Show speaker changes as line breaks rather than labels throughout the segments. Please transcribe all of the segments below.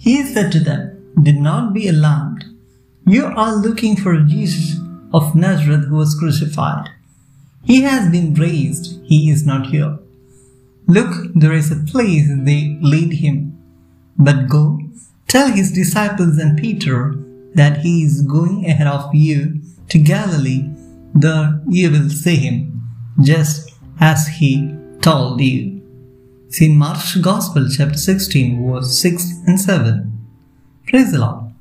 He said to them, Do not be alarmed. You are looking for Jesus of Nazareth who was crucified. He has been raised. He is not here. Look, there is a place they laid him. But go, tell his disciples and Peter that he is going ahead of you to Galilee. There you will see him, just as he told you. See Mark's Gospel, chapter 16, verse 6 and 7. Praise the Lord.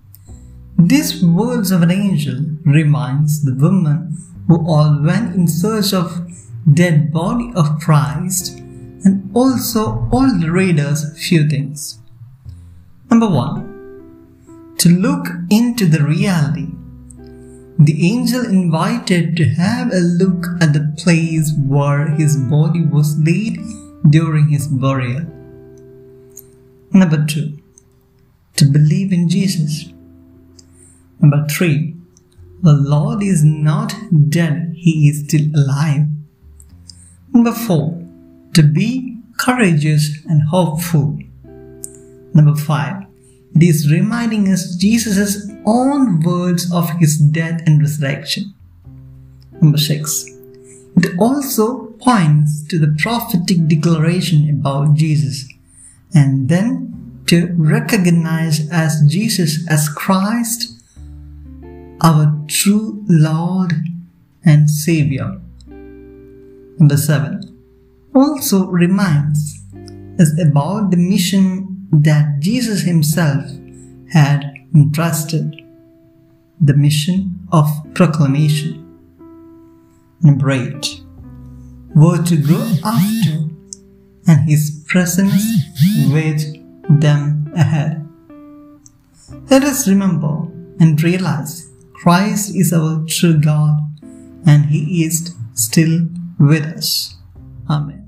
These words of an angel reminds the woman who all went in search of dead body of Christ and also all the readers few things. Number one, to look into the reality. The angel invited to have a look at the place where his body was laid during his burial. Number two, to believe in Jesus. Number three, the Lord is not dead, He is still alive. Number four, to be courageous and hopeful. Number five, it is reminding us Jesus' own words of his death and resurrection. Number six, it also points to the prophetic declaration about Jesus and then to recognize as Jesus as Christ, our true Lord and Savior. Number seven, also reminds us about the mission that Jesus himself had entrusted the mission of proclamation. Number 8 were to go after and his presence with them ahead. Let us remember and realize Christ is our true God and he is still with us. Amen.